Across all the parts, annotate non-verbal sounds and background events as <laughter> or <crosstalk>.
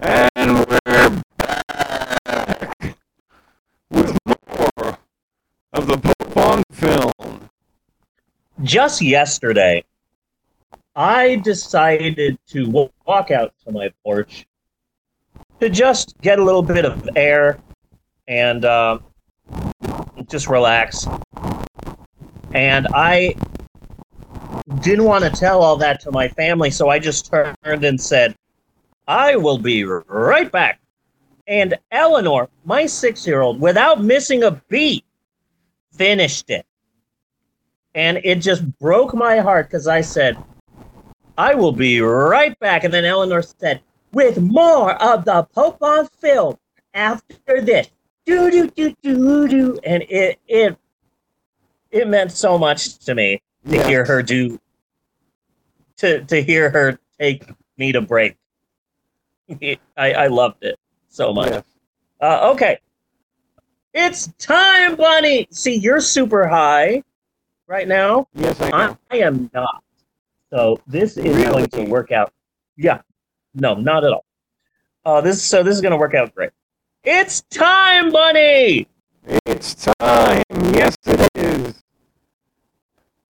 And we're back with more of the Pope on film. Just yesterday, I decided to walk out to my porch to just get a little bit of air and uh, just relax. And I didn't want to tell all that to my family, so I just turned and said, I will be right back. And Eleanor, my six year old, without missing a beat, finished it. And it just broke my heart because I said, I will be right back. And then Eleanor said, with more of the Pope on film after this. Do do do do do. And it it it meant so much to me to hear her do to to hear her take me to break. I, I loved it so much. Yes. Uh, okay. It's time, Bunny. See, you're super high right now. Yes, I I, am. I am not. So this is going to work out. Yeah. No, not at all. Uh, this so this is going to work out great. It's time, Bunny. It's time. Yes, it is.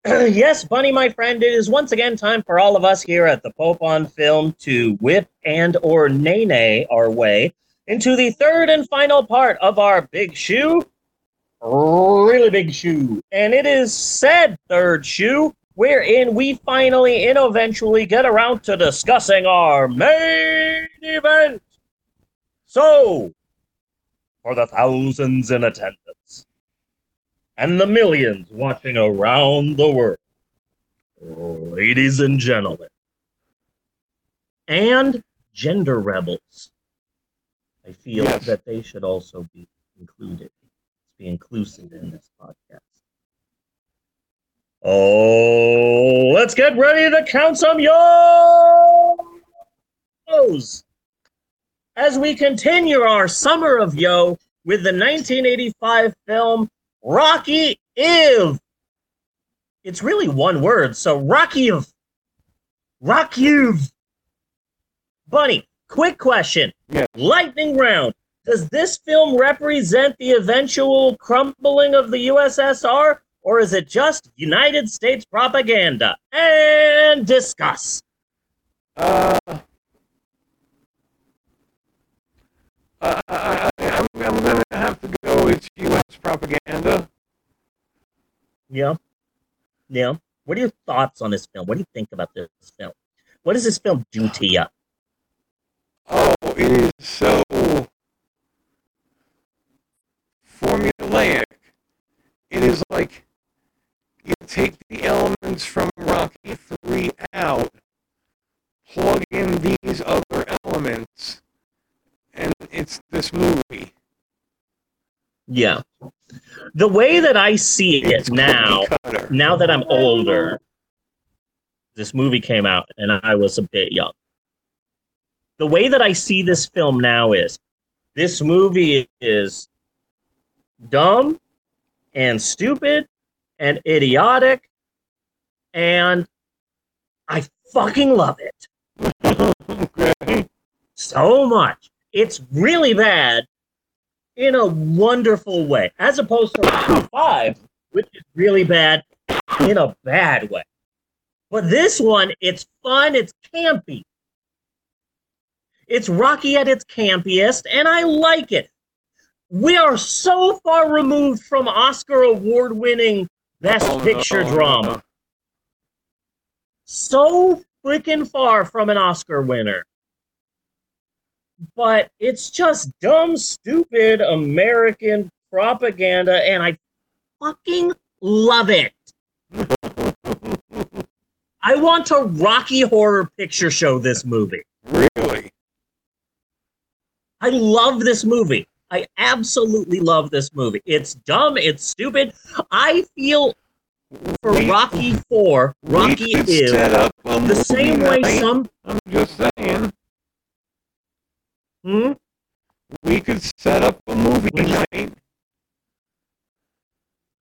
<clears throat> yes, Bunny, my friend, it is once again time for all of us here at the Pope on Film to whip and or nay nay our way into the third and final part of our big shoe. Really big shoe. And it is said third shoe, wherein we finally and eventually get around to discussing our main event. So, for the thousands in attendance and the millions watching around the world. Ladies and gentlemen, and gender rebels, I feel Yes. that they should also be included, be inclusive in this podcast. Oh, let's get ready to count some yo's as we continue our summer of yo with the 1985 film Rocky Iv. It's really one word, so Rocky Iv. Rocky Iv. Bunny, quick question. Yes. Lightning round. Does this film represent the eventual crumbling of the USSR, or is it just United States propaganda? And discuss. Uh, I, I, I'm, I'm going to have to go with U.S. propaganda. Yeah. Yeah. What are your thoughts on this film? What do you think about this film? What does this film do to you? Oh, it is so formulaic. It is like you take the elements from Rocky 3 out, plug in these other elements, and it's this movie. Yeah. The way that I see It's it now, now that I'm older, this movie came out and I was a bit young. The way that I see this film now is this movie is dumb and stupid and idiotic and I fucking love it <laughs> okay. so much. It's really bad in a wonderful way, as opposed to Five, which is really bad in a bad way. But this one, it's fun, it's campy. It's Rocky at its campiest, and I like it. We are so far removed from Oscar award winning Best Oh, Picture no, drama. no. So freaking far from an Oscar winner. But it's just dumb, stupid American propaganda, and I fucking love it. <laughs> I want to Rocky Horror Picture Show this movie. Really? I love this movie. I absolutely love this movie. It's dumb, it's stupid. I feel for We- Rocky 4, Rocky is set up a the same way night. some. I'm just saying. Hmm? We could set up a movie night.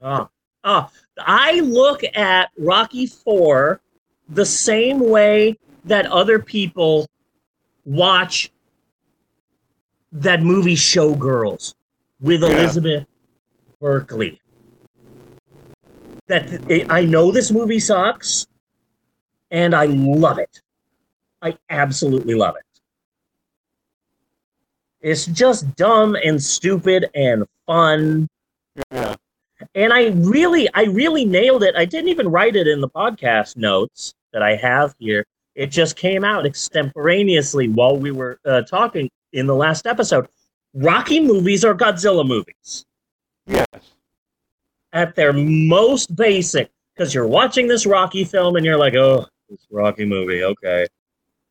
Ah, ah, I look at Rocky Four the same way that other people watch that movie Showgirls with Yeah. Elizabeth Berkley. That I know this movie sucks, and I love it. I absolutely love it. It's just dumb and stupid and fun Yeah. and I really, I really nailed it. I didn't even write it in the podcast notes that I have here. It just came out extemporaneously while we were uh, talking in the last episode. Rocky movies are Godzilla movies Yes. at their most basic because you're watching this Rocky film and you're like, oh, this Rocky movie, okay.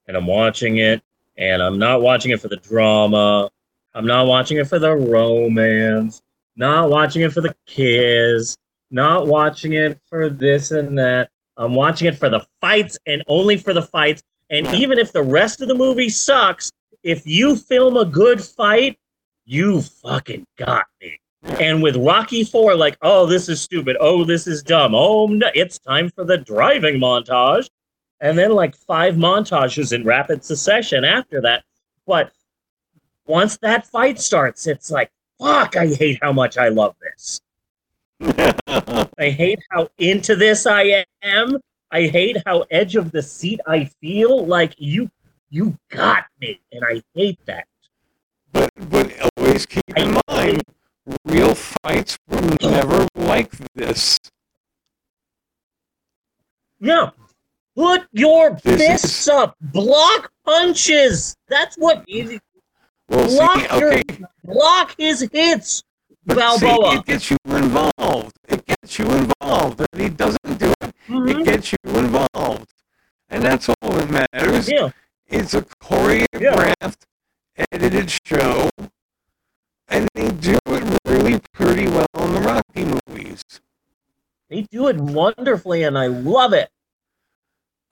And I'm watching it, and I'm not watching it for the drama. I'm not watching it for the romance. Not watching it for the kiss. Not watching it for this and that. I'm watching it for the fights and only for the fights. And even if the rest of the movie sucks, if you film a good fight, you fucking got me. And with Rocky Four, like, oh, this is stupid. Oh, this is dumb. Oh, no, it's time for the driving montage. And then like five montages in rapid succession after that. But once that fight starts, it's like, fuck, I hate how much I love this. <laughs> I hate how into this I am. I hate how edge of the seat I feel. Like you, you got me, and I hate that. but but always keep in mind, real fights were never like this. Yeah. Put your This fists is- up. Block punches. That's what. Well, see, Block your- Block his hits. but see, it gets you involved. It gets you involved. And he doesn't do it. Mhm. It gets you involved, and that's all that matters. Yeah. It's a choreographed, edited show, and they do it really pretty well in the Rocky movies. They do it wonderfully, and I love it.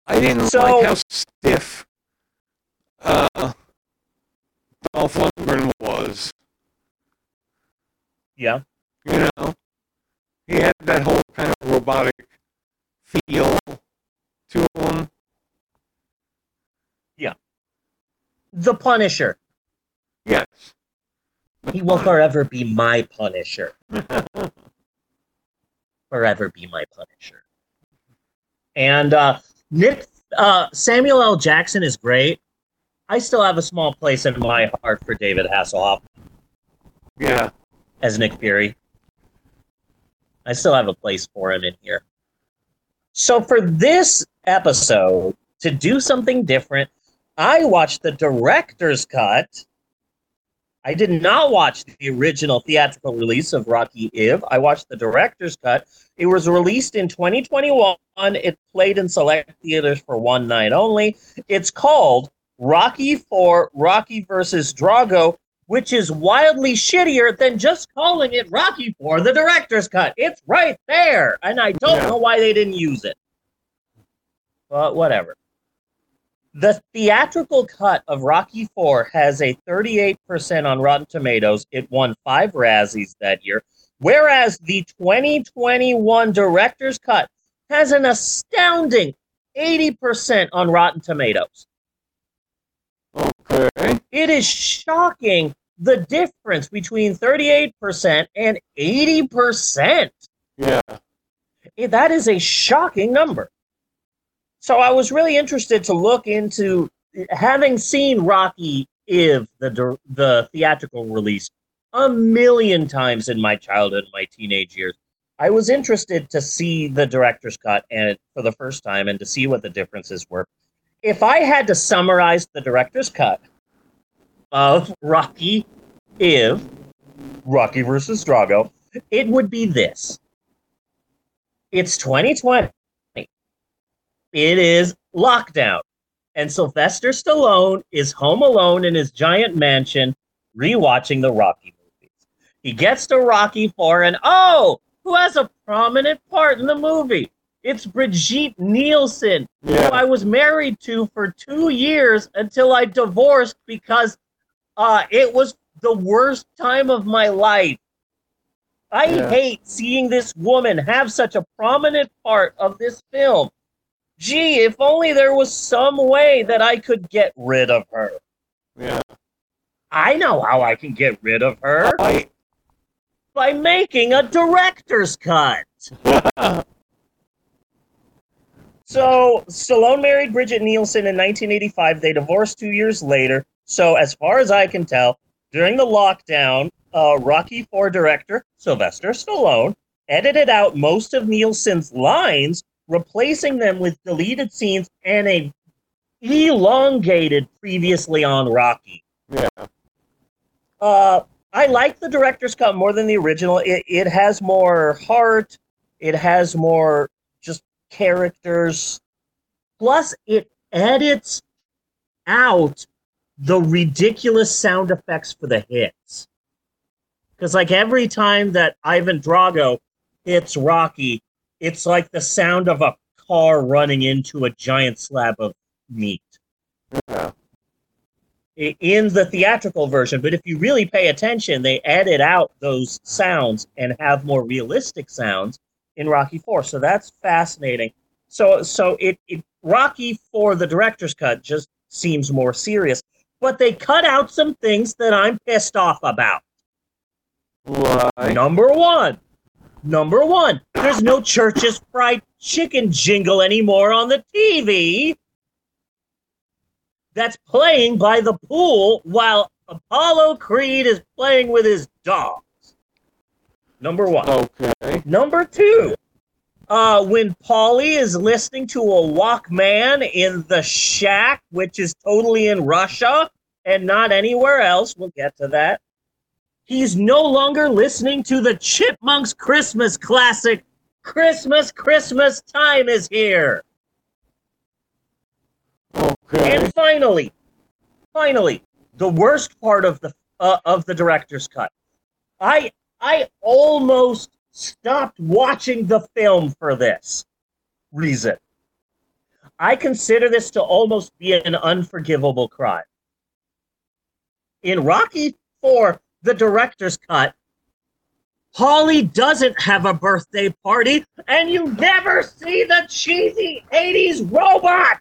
I didn't So- like how stiff uh, Dolph Lundgren was. Yeah. You know, he had that whole kind of robotic feel to him. Yeah. The Punisher. Yes. He will forever be my Punisher. <laughs> Forever be my Punisher. And uh, Nick uh, Samuel L. Jackson is great. I still have a small place in my heart for David Hasselhoff yeah. as Nick Fury. I still have a place for him in here. So for this episode, to do something different, I watched the director's cut. I did not watch the original theatrical release of Rocky Iv. I watched the director's cut. It was released in 2021. It played in select theaters for one night only. It's called Rocky 4 Rocky versus Drago which is wildly shittier than just calling it Rocky 4 the director's cut. It's right there, and I don't Yeah. know why they didn't use it. But whatever. The theatrical cut of Rocky 4 has a 38% on Rotten Tomatoes. It won five Razzies that year, whereas the 2021 director's cut has an astounding 80% on Rotten Tomatoes. Okay. It is shocking the difference between 38% and 80%. Yeah. That is a shocking number. So I was really interested to look into having seen Rocky Iv, the the theatrical release, a million times in my childhood, my teenage years. I was interested to see the director's cut and for the first time and to see what the differences were. If I had to summarize the director's cut of Rocky Iv, Rocky versus Drago, it would be this. It's 2020. It is lockdown. And Sylvester Stallone is home alone in his giant mansion rewatching the Rocky movies. He gets to Rocky 4 and oh, who has a prominent part in the movie? It's Brigitte Nielsen, who I was married to for two years until I divorced because uh, it was the worst time of my life. I Yeah. hate seeing this woman have such a prominent part of this film. Gee, if only there was some way that I could get rid of her. Yeah. I know how I can get rid of her I, by making a director's cut. <laughs> So Stallone married Brigitte Nielsen in 1985. They divorced two years later. So as far as I can tell, during the lockdown, uh, Rocky Four director Sylvester Stallone edited out most of Nielsen's lines, replacing them with deleted scenes and a elongated previously on Rocky. yeah. Uh, I like the director's cut more than the original. It it has more heart. It has more just characters. Plus, it edits out the ridiculous sound effects for the hits. Because like every time that Ivan Drago hits Rocky, it's like the sound of a car running into a giant slab of meat Yeah. in the theatrical version, but if you really pay attention, they edit out those sounds and have more realistic sounds in Rocky Four. So that's fascinating. So so it, it Rocky Four the director's cut just seems more serious, but they cut out some things that I'm pissed off about. Why? Number one, number one, there's no Church's fried chicken jingle anymore on the TV. That's playing by the pool while Apollo Creed is playing with his dogs. Number one. Okay. Number two, uh, when Paulie is listening to a Walkman in the shack, which is totally in Russia and not anywhere else, we'll get to that. He's no longer listening to the Chipmunks Christmas classic, Christmas, Christmas time is here. Okay. And finally, finally, the worst part of the uh, of the director's cut. I I almost stopped watching the film for this reason. I consider this to almost be an unforgivable crime. In Rocky 4, the director's cut, Paulie doesn't have a birthday party, and you never see the cheesy 80s robot.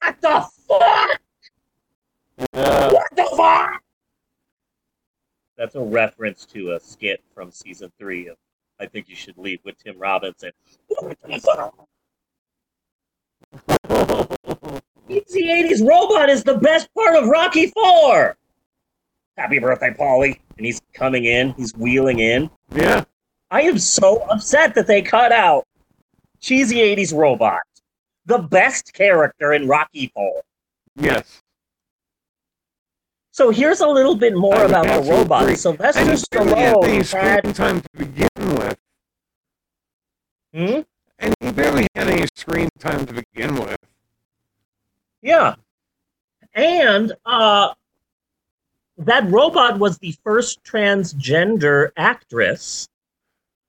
What the fuck? yeah. What the fuck? That's a reference to a skit from season three of I Think You Should Leave with Tim Robinson What the fuck? Easy 80s Robot is the best part of Rocky Four. Happy birthday, Paulie. And he's coming in, he's wheeling in. yeah. I am so upset that they cut out Cheesy 80s Robot, the best character in Rocky Four. Yes. So here's a little bit more I about the robot. agree. Sylvester And he barely had any Stallone screen had. time to begin with. Hmm? And he barely had any screen time to begin with. Yeah. And uh, that robot was the first transgender actress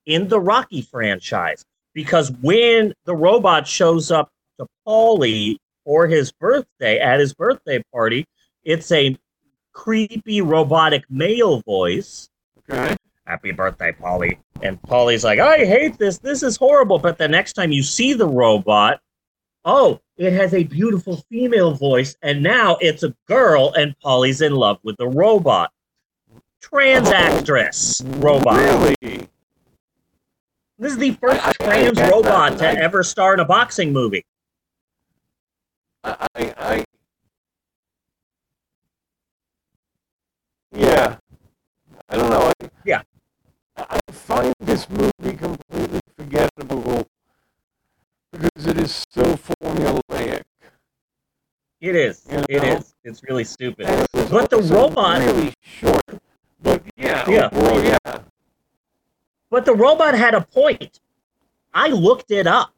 in the Rocky franchise. Because when the robot shows up to Paulie for his birthday, at his birthday party, it's a creepy robotic male voice. Okay. Happy birthday, Paulie. And Paulie's like, I hate this. This is horrible. But the next time you see the robot, oh, it has a beautiful female voice. And now it's a girl, and Paulie's in love with the robot. Trans actress robot. Really? This is the first I- I- I trans that, robot and to I- ever star in a boxing movie. I, I, I yeah. I don't know. I, Yeah. I find this movie completely forgettable because it is so formulaic. It is. You know? is. It's really stupid. It But the robot- really short. But yeah, Yeah. overall, yeah. But the robot had a point. I looked it up.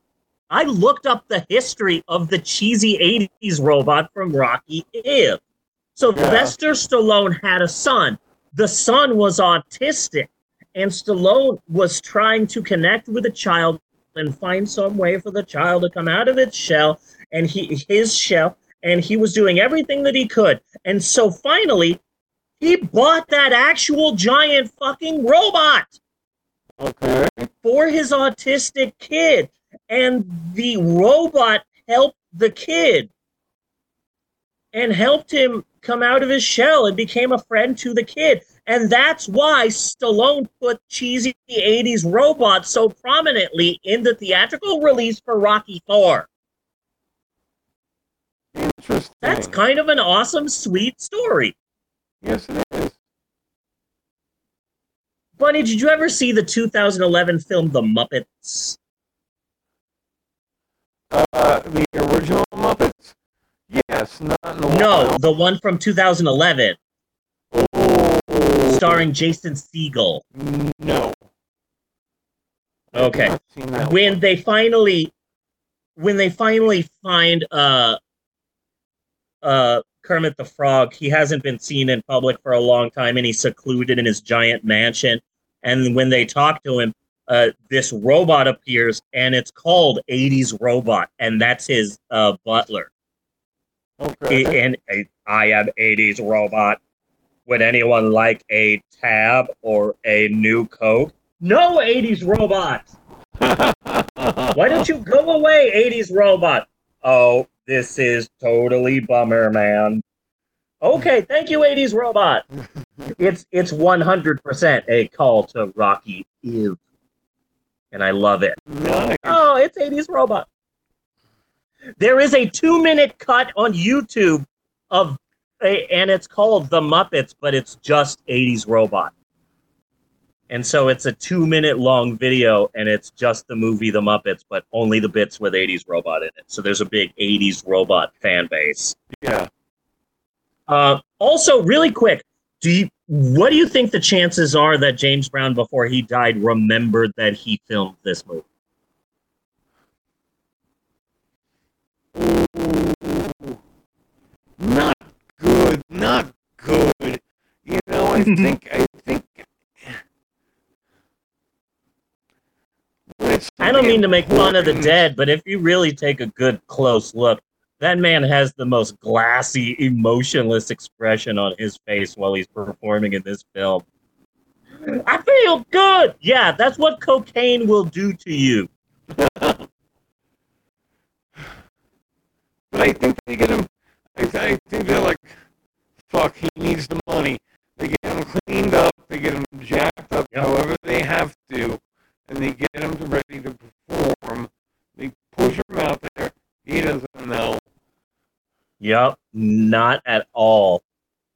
I looked up the history of the cheesy 80s robot from Rocky Eve. So Yeah. Sylvester Stallone had a son. The son was autistic, and Stallone was trying to connect with the child and find some way for the child to come out of its shell and he his shell and he was doing everything that he could. And so finally, he bought that actual giant fucking robot Okay. for his autistic kid. And the robot helped the kid and helped him come out of his shell and became a friend to the kid. And that's why Stallone put cheesy 80s robots so prominently in the theatrical release for Rocky 4. Interesting. That's kind of an awesome, sweet story. yes, it is. Bunny, did you ever see the 2011 film The Muppets? Uh, the original Muppets? Yes, not in a No, the one from 2011, Oh, starring Jason Segel. no. Okay. not seen that when one. they finally when they finally find uh uh Kermit the Frog, he hasn't been seen in public for a long time and he's secluded in his giant mansion. And when they talk to him, uh this robot appears and it's called 80s robot and that's his uh butler. Okay. And I am 80s robot. Would anyone like a tab or a new coke? No 80s robot. <laughs> Why don't you go away, 80s robot? Oh, this is totally bummer, man. Okay, thank you, 80s robot. It's it's 100% a call to Rocky Eve. And I love it. nice. Oh, it's 80s robot. There is a two minute cut on YouTube of, a, and it's called The Muppets, but it's just 80s robot. And so it's a two minute long video, and it's just the movie The Muppets, but only the bits with 80s robot in it. So there's a big 80s robot fan base. Yeah. Uh, also, really quick, do you, what do you think the chances are that James Brown, before he died, remembered that he filmed this movie? Ooh. Not good. Not good. You know, I <laughs> think I think I don't mean to make fun of the dead, but if you really take a good close look, that man has the most glassy, emotionless expression on his face while he's performing in this film. I feel good. Yeah, that's what cocaine will do to you. <laughs> But I think they get him. I, I think they're like, fuck, he needs the money. They get him cleaned up. They get him jacked up, Yep. however they have to, and they get him ready to perform. They push him out there. He doesn't know. Yep, not at all.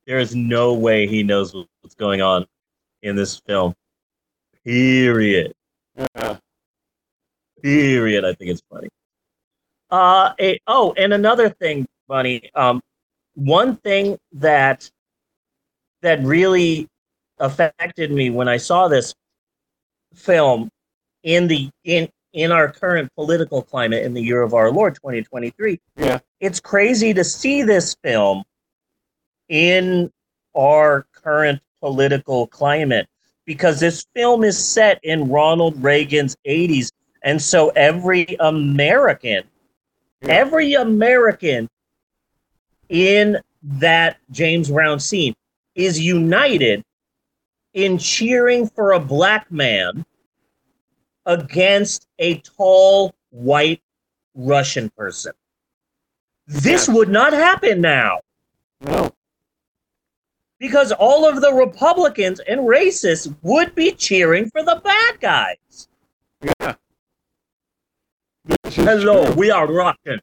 There is no way he knows what's going on in this film. Period. Yeah. Period. I think it's funny. Uh, a, oh, and another thing, Bunny. Um, one thing that that really affected me when I saw this film in the in in our current political climate in the year of our Lord 2023. Yeah. It's crazy to see this film in our current political climate because this film is set in Ronald Reagan's 80s and so every American Yeah. every American in that James Brown scene is united in cheering for a black man against a tall white Russian person. This would not happen now No. because all of the Republicans and racists would be cheering for the bad guys. Yeah. Hello, true. we are rocking.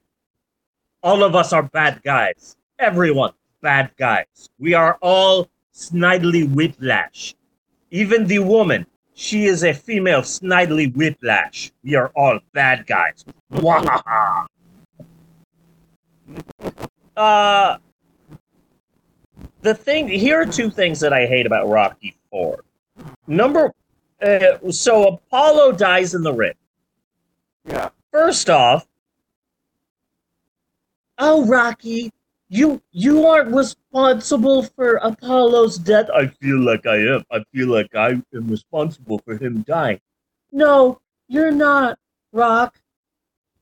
All of us are bad guys. Everyone, bad guys. We are all Snidely Whiplash. Even the woman, she is a female Snidely Whiplash. We are all bad guys. Wahaha. uh, the thing here are two things that I hate about Rocky Four. Number, uh, so Apollo dies in the ring. Yeah. First off, oh Rocky, you you aren't responsible for Apollo's death. I feel like I am. I feel like I am responsible for him dying. No, you're not, Rock.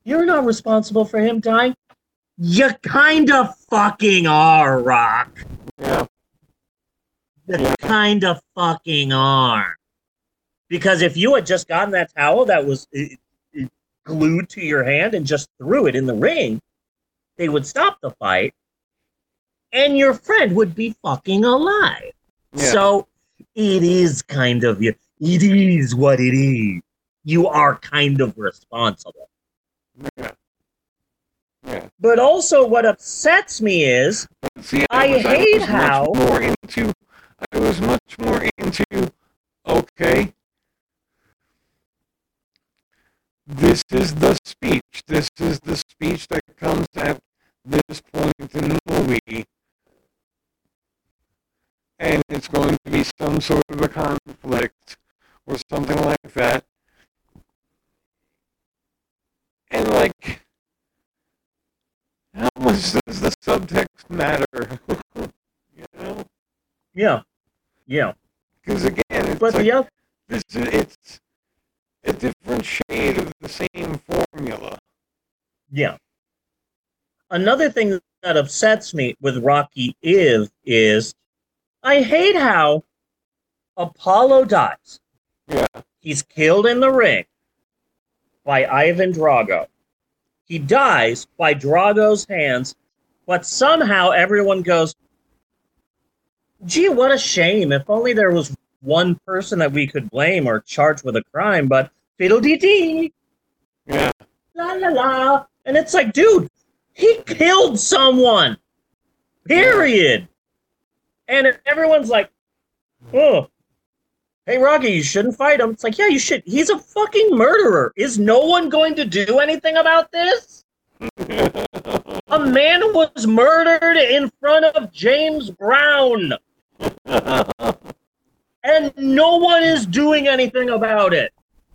You're not responsible for him dying. You kind of fucking are, Rock. Yeah. You kind of fucking are. Because if you had just gotten that towel that was uh, uh, glued to your hand and just threw it in the ring, they would stop the fight, and your friend would be fucking alive. Yeah. So it is kind of you. It is what it is. You are kind of responsible. yeah. Yeah. But also, what upsets me is See, I was, hate was much how- more into. I was much more into. Okay. This is the speech. This is the speech that comes at this point in the movie. And it's going to be of a conflict or something like that. And like, how much does the subtext matter? <laughs> you know? yeah, yeah. Because again, it's But like, other, this it's a different shade of the same formula. yeah. Another thing that upsets me with Rocky Iv is I hate how Apollo dies. Yeah. He's killed in the ring by Ivan Drago. He dies by Drago's hands, but somehow everyone goes, gee, what a shame. If only there was one person that we could blame or charge with a crime, but fiddle dee dee, Yeah. la la la. And it's like, dude, he killed someone. Period. And everyone's like, oh, hey, Rocky, you shouldn't fight him. It's like, yeah, you should. He's a fucking murderer. Is no one going to do anything about this? <laughs> A man was murdered in front of James Brown, and no one is doing anything about it.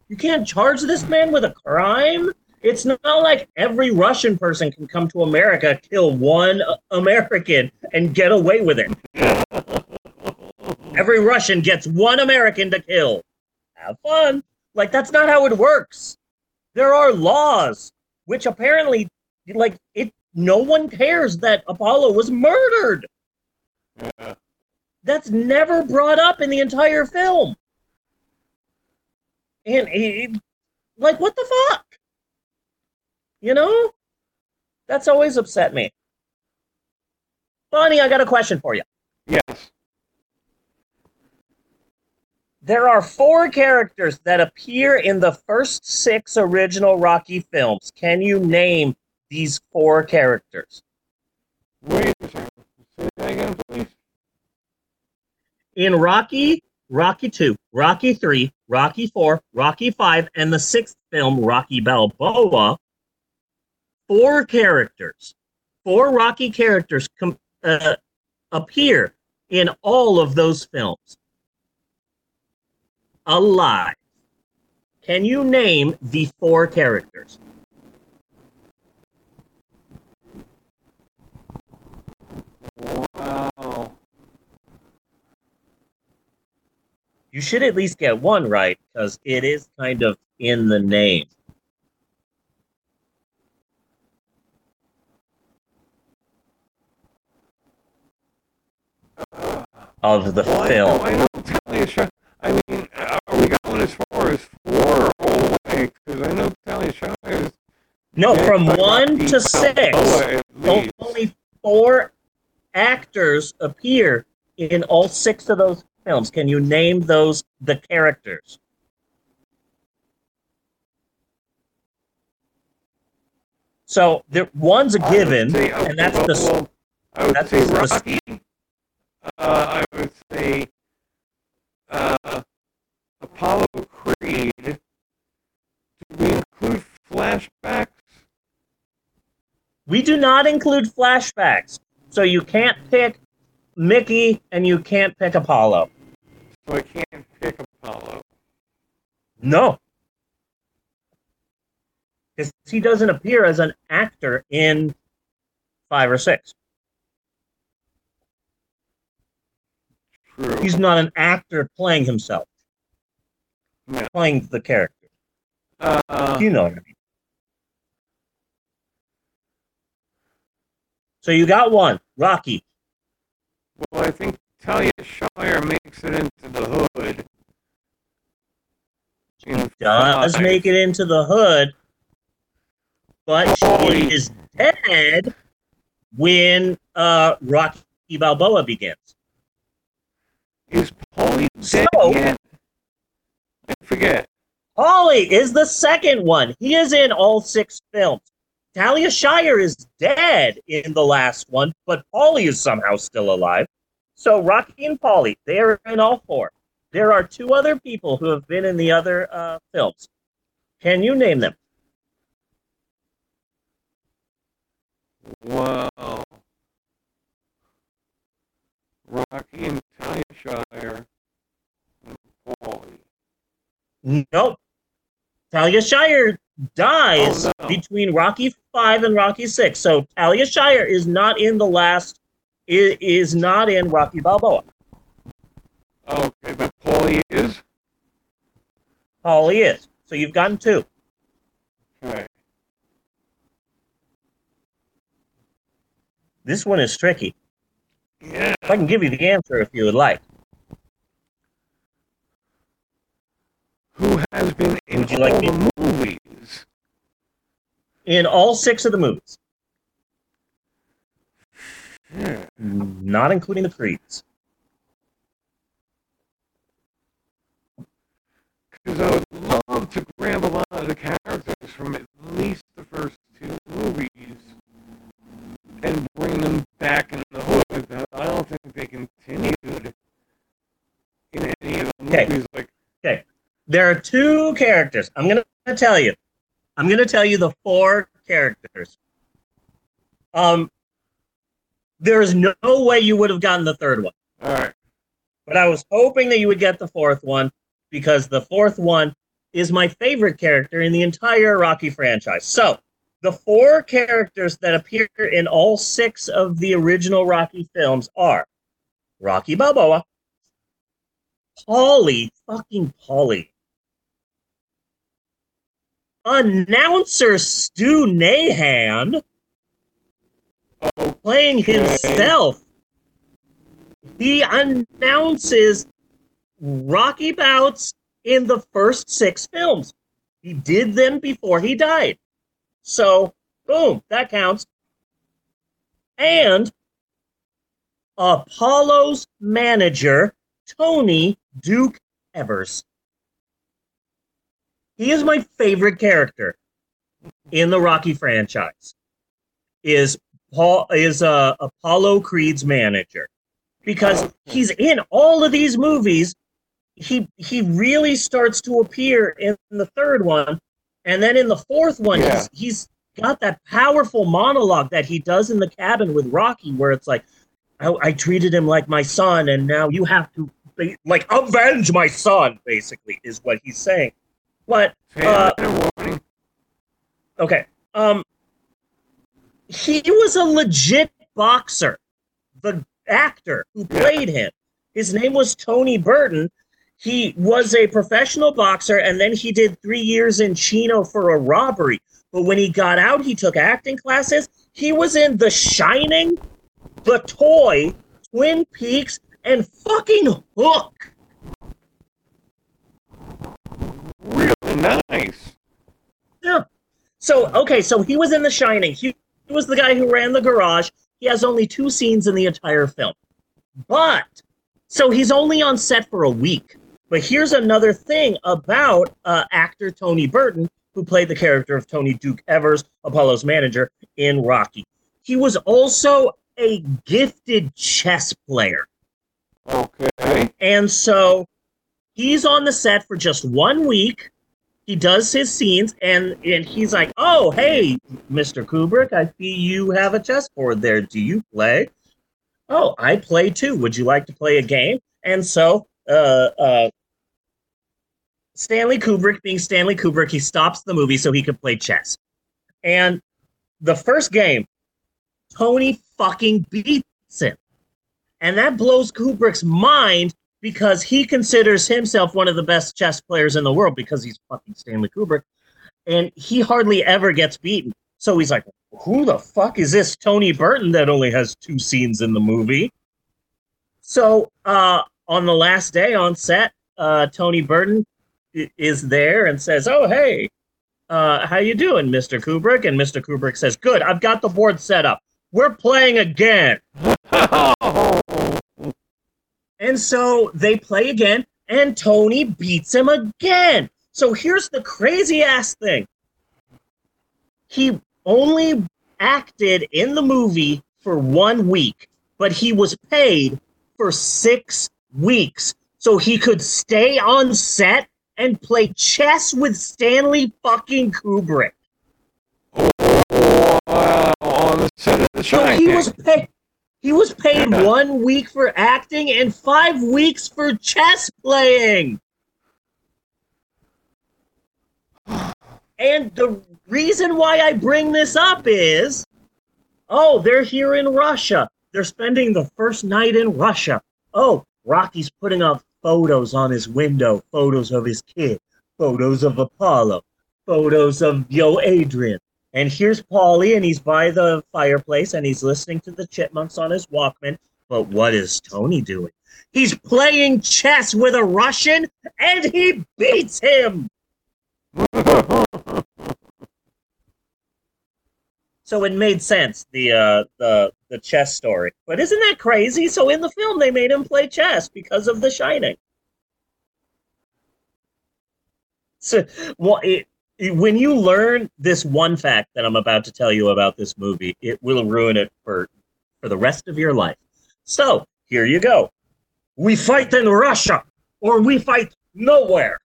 You can't charge this man with a crime. It's not like every Russian person can come to America, kill one American, and get away with it. <laughs> Every Russian gets one American to kill. Have fun. Like, that's not how it works. There are laws, which apparently, like, it. No one cares that Apollo was murdered. Yeah. That's never brought up in the entire film. And it, like, what the fuck? You know? That's always upset me. Bonnie, I got a question for you. yes. There are four characters that appear in the first six original Rocky films. Can you name these four characters? Wait a second. Say that again, please. In Rocky, Rocky 2, Rocky 3, Rocky 4, Rocky 5, and the sixth film, Rocky Balboa, four characters, four Rocky characters com- uh, appear in all of those films. Alive. Can you name the four characters? Wow. You should at least get one right because it is kind of in the name. Of the Well, I know, film. I know Talia Shire. I mean, uh, are we going as far as four Because I know Talia Shire is. No, from one to six. Balboa at O- least. Only four actors appear in all six of those films. Can you name those the characters? So there, one's a given, say, okay, and that's well, the well, I would that's say the. Uh, I would say uh, Apollo Creed. Do we include flashbacks? We do not include flashbacks, so you can't pick Mickey and you can't pick Apollo. So I can't pick Apollo. No. Because he doesn't appear as an actor in five or six. True. He's not an actor playing himself, playing the character. Uh, You know what I mean. So you got one, Rocky. well, I think Talia Shire makes it into the hood. In Does five. make it into the hood, but Oh, she is dead when uh, Rocky Balboa begins. Is Paulie dead So- yet? I forget. Paulie is the second one. He is in all six films. Talia Shire is dead in the last one, but Paulie is somehow still alive. So Rocky and Paulie, they are in all four. There are two other people who have been in the other uh, films. Can you name them? Wow. Rocky and Talia Shire and Paulie. Nope. Talia Shire dies Oh, no. between Rocky Five and Rocky Six. So Talia Shire is not in the last. i- Is not in Rocky Balboa. Okay, but Paulie is? Paulie is. So you've gotten two. Okay. This one is tricky. Yeah. I can give you the answer if you would like. Who has been in Would you like me- the movies? In all six of the movies, Yeah. not including the Creeds. Because I would love to grab a lot of the characters from at least the first two movies and bring them back in the hood. but I don't think they continued in any of the Okay. movies. Like, There are two characters. I'm going to tell you. I'm going to tell you the four characters. Um, there is no way you would have gotten the third one, all right, but I was hoping that you would get the fourth one because the fourth one is my favorite character in the entire Rocky franchise. So, the four characters that appear in all six of the original Rocky films are Rocky Balboa, Paulie, fucking Paulie, announcer Stu Nahan playing himself. He announces Rocky bouts in the first six films. He did them before he died. So, boom, that counts. And Apollo's manager, Tony Duke Evers. He is my favorite character in the Rocky franchise. Is Paul is uh, Apollo Creed's manager because he's in all of these movies. He he really starts to appear in the third one, and then in the fourth one, Yeah. he's he's got that powerful monologue that he does in the cabin with Rocky, where it's like, I, I treated him like my son, and now you have to be, like avenge my son. Basically, is what he's saying. But Uh, warning. Okay. Um he was a legit boxer. The actor who played him. His name was Tony Burton. He was a professional boxer and then he did 3 years in Chino for a robbery. But when he got out, he took acting classes. He was in The Shining, The Toy, Twin Peaks, and fucking Hook. Really nice. Yeah. So okay, so he was in The Shining. He, he was the guy who ran the garage. He has only two scenes in the entire film, but so he's only on set for a week. But here's another thing about uh, actor Tony Burton, who played the character of Tony Duke Evers, Apollo's manager in Rocky. He was also a gifted chess player. Okay. And so he's on the set for just one week. He does his scenes, and, and he's like, Oh, hey, Mr. Kubrick, I see you have a chessboard there. Do you play? Oh, I play too. Would you like to play a game? And so, uh, uh, Stanley Kubrick, being Stanley Kubrick, he stops the movie so he could play chess. And the first game, Tony fucking beats him. And that blows Kubrick's mind because he considers himself one of the best chess players in the world because he's fucking Stanley Kubrick. And he hardly ever gets beaten. So he's like, who the fuck is this Tony Burton that only has two scenes in the movie? So uh, on the last day on set, uh, Tony Burton is there and says, "Oh hey, uh, how you doing, Mr. Kubrick?" And Mr. Kubrick says, "Good. I've got the board set up. we're playing again. <laughs> And so they play again, and Tony beats him again. So here's the crazy ass thing he only acted in the movie for one week, but he was paid for six weeks so he could stay on set and play chess with Stanley fucking Kubrick. wow, on the set of The So he was paid. He was paid one week for acting and five weeks for chess playing. And the reason why I bring this up is, oh, they're here in Russia. They're spending the first night in Russia. Oh, Rocky's putting up photos on his window, photos of his kid, photos of Apollo, photos of Yo Adrian. And here's Paulie, and he's by the fireplace, and he's listening to the chipmunks on his Walkman. But what is Tony doing? He's playing chess with a Russian, and he beats him. <laughs> So it made sense the uh, the the chess story. But isn't that crazy? So in the film, they made him play chess because of The Shining. So, well, it- when you learn this one fact that I'm about to tell you about this movie, it will ruin it for for the rest of your life. So here you go. We fight in Russia, or we fight nowhere.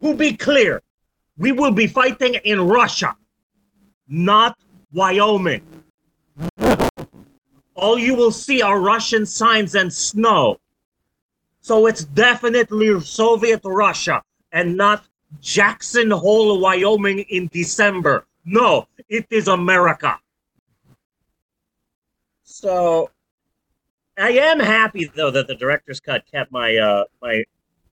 We'll be clear. We will be fighting in Russia, not Wyoming. All you will see are Russian signs and snow. So it's definitely Soviet Russia and not Jackson Hole, Wyoming in December. No, it is America. So I am happy though that the director's cut kept my uh my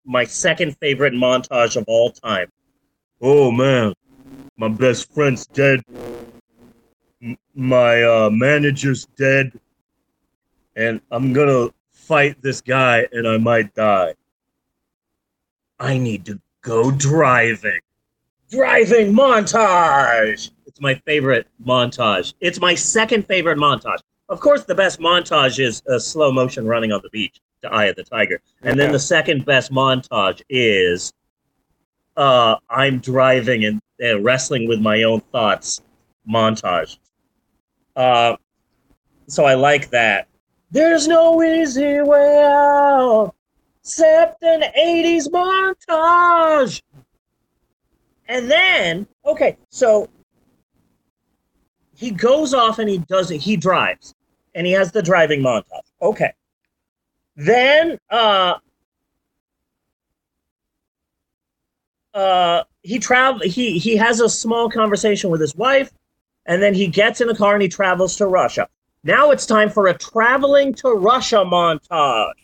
my second favorite montage of all time. Oh man, my best friend's dead. M- my uh, manager's dead, and I'm gonna fight this guy, and I might die. I need to go driving. Driving montage. It's my favorite montage. It's my second favorite montage. Of course, the best montage is uh, slow motion running on the beach to Eye of the Tiger, and then the second best montage is uh, I'm driving and uh, wrestling with my own thoughts montage. Uh, so I like that. There's no easy way out except an 80s montage. And then, okay, so he goes off and he does it. He drives and he has the driving montage. Okay. Then, uh, uh, he travel. He he has a small conversation with his wife, and then he gets in a car and he travels to Russia. Now it's time for a traveling to Russia montage.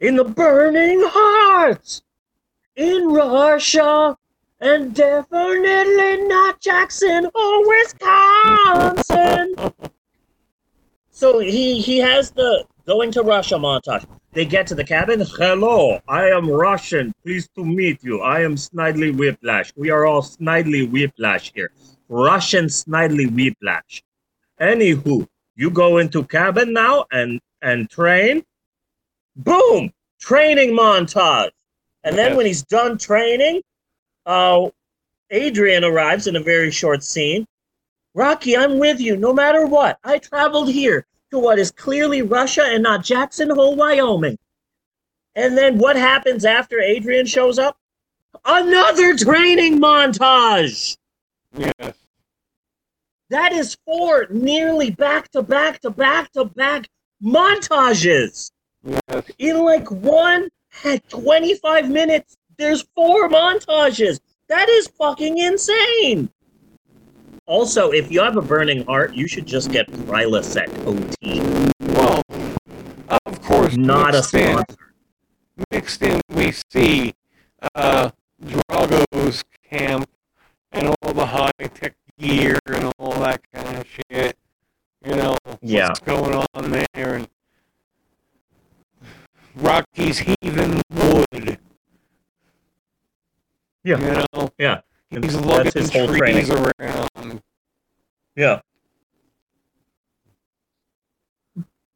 In the burning heart, in Russia, and definitely not Jackson or Wisconsin. so he he has the going to Russia montage. They get to the cabin. Hello, I am Russian. Pleased to meet you. I am Snidely Whiplash. We are all Snidely Whiplash here. Russian Snidely Whiplash. Anywho, you go into cabin now and and train. Boom! Training montage. And then Yes. when he's done training, uh, Adrian arrives in a very short scene. Rocky, I'm with you no matter what. I traveled here to what is clearly Russia and not Jackson Hole, Wyoming. And then what happens after Adrian shows up? Another training montage. Yes. That is four nearly back to back to back to back montages. Yes. In like one at 25 minutes, there's four montages. That is fucking insane. Also, if you have a burning heart, you should just get Prilosec OT. Well, of course, Not a mixed in, sponsor. mixed in, we see uh, Drago's camp and all the high tech gear and all that kind of shit. You know, Yeah. what's going on there? And Rocky's heaving wood. Yeah. You know? Yeah. And He's lugging his whole trees training. around. Yeah.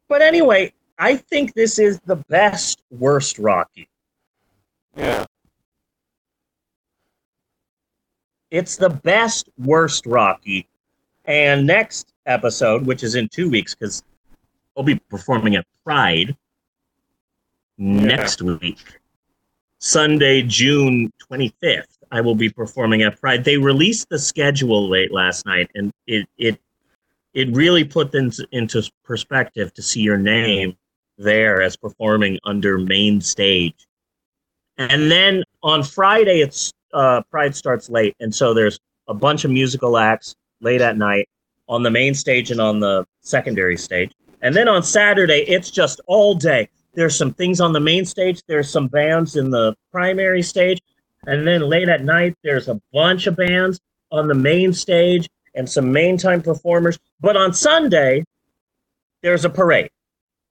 But anyway, I think this is the best worst Rocky. Yeah. It's the best worst Rocky. And next episode, which is in two weeks, because I'll be performing at Pride next week. Sunday, June 25th, I will be performing at Pride. They released the schedule late last night, and it it it really put things into perspective to see your name there as performing under main stage. And then on Friday, it's uh, Pride starts late, and so there's a bunch of musical acts late at night on the main stage and on the secondary stage. And then on Saturday, it's just all day. There's some things on the main stage, there's some bands in the primary stage, and then late at night, there's a bunch of bands on the main stage and some main time performers. But on Sunday, there's a parade.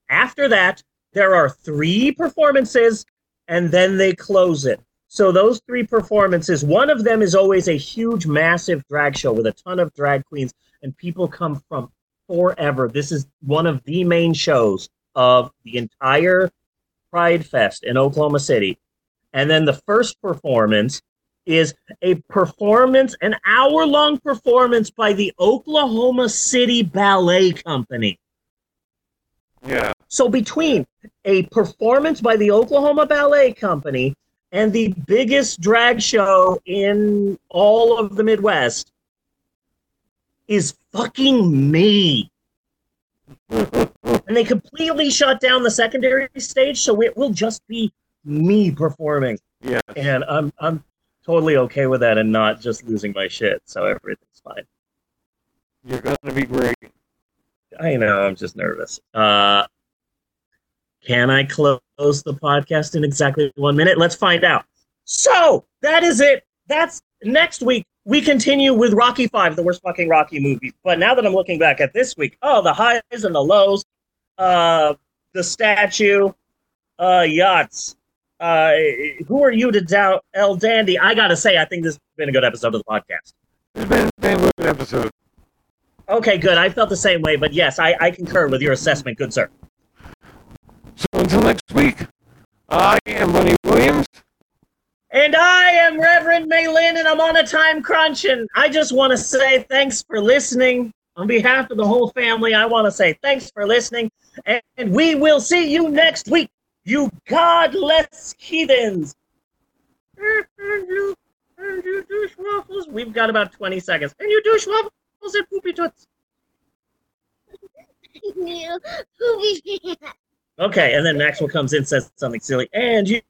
After that, there are three performances, and then they close it. So those three performances, one of them is always a huge, massive drag show with a ton of drag queens, and people come from forever. This is one of the main shows of the entire Pride Fest in Oklahoma City. And then the first performance is a performance, an hour long performance by the Oklahoma City Ballet Company. Yeah. So between a performance by the Oklahoma Ballet Company and the biggest drag show in all of the Midwest is fucking me. <laughs> and they completely shut down the secondary stage, so it will just be me performing. Yeah. And I'm I'm totally okay with that and not just losing my shit, so everything's fine. You're gonna be great. I know, I'm just nervous. Uh can I close the podcast in exactly one minute? Let's find out. So that is it. That's next week. We continue with Rocky Five, the worst fucking Rocky movie. But now that I'm looking back at this week, oh, the highs and the lows, uh, the statue, uh, yachts. Uh, who are you to doubt El Dandy? I gotta say, I think this has been a good episode of the podcast. It's been, been a good episode. Okay, good. I felt the same way, but yes, I, I concur with your assessment, good sir. So until next week, I am Bunny Williams. And I am Reverend Maylin, and I'm on a time crunch. And I just want to say thanks for listening. On behalf of the whole family, I want to say thanks for listening. And we will see you next week, you godless heathens. And you, and you douche waffles. We've got about 20 seconds. And you douche waffles and poopy toots. <laughs> <laughs> Okay, and then Maxwell comes in, says something silly, and you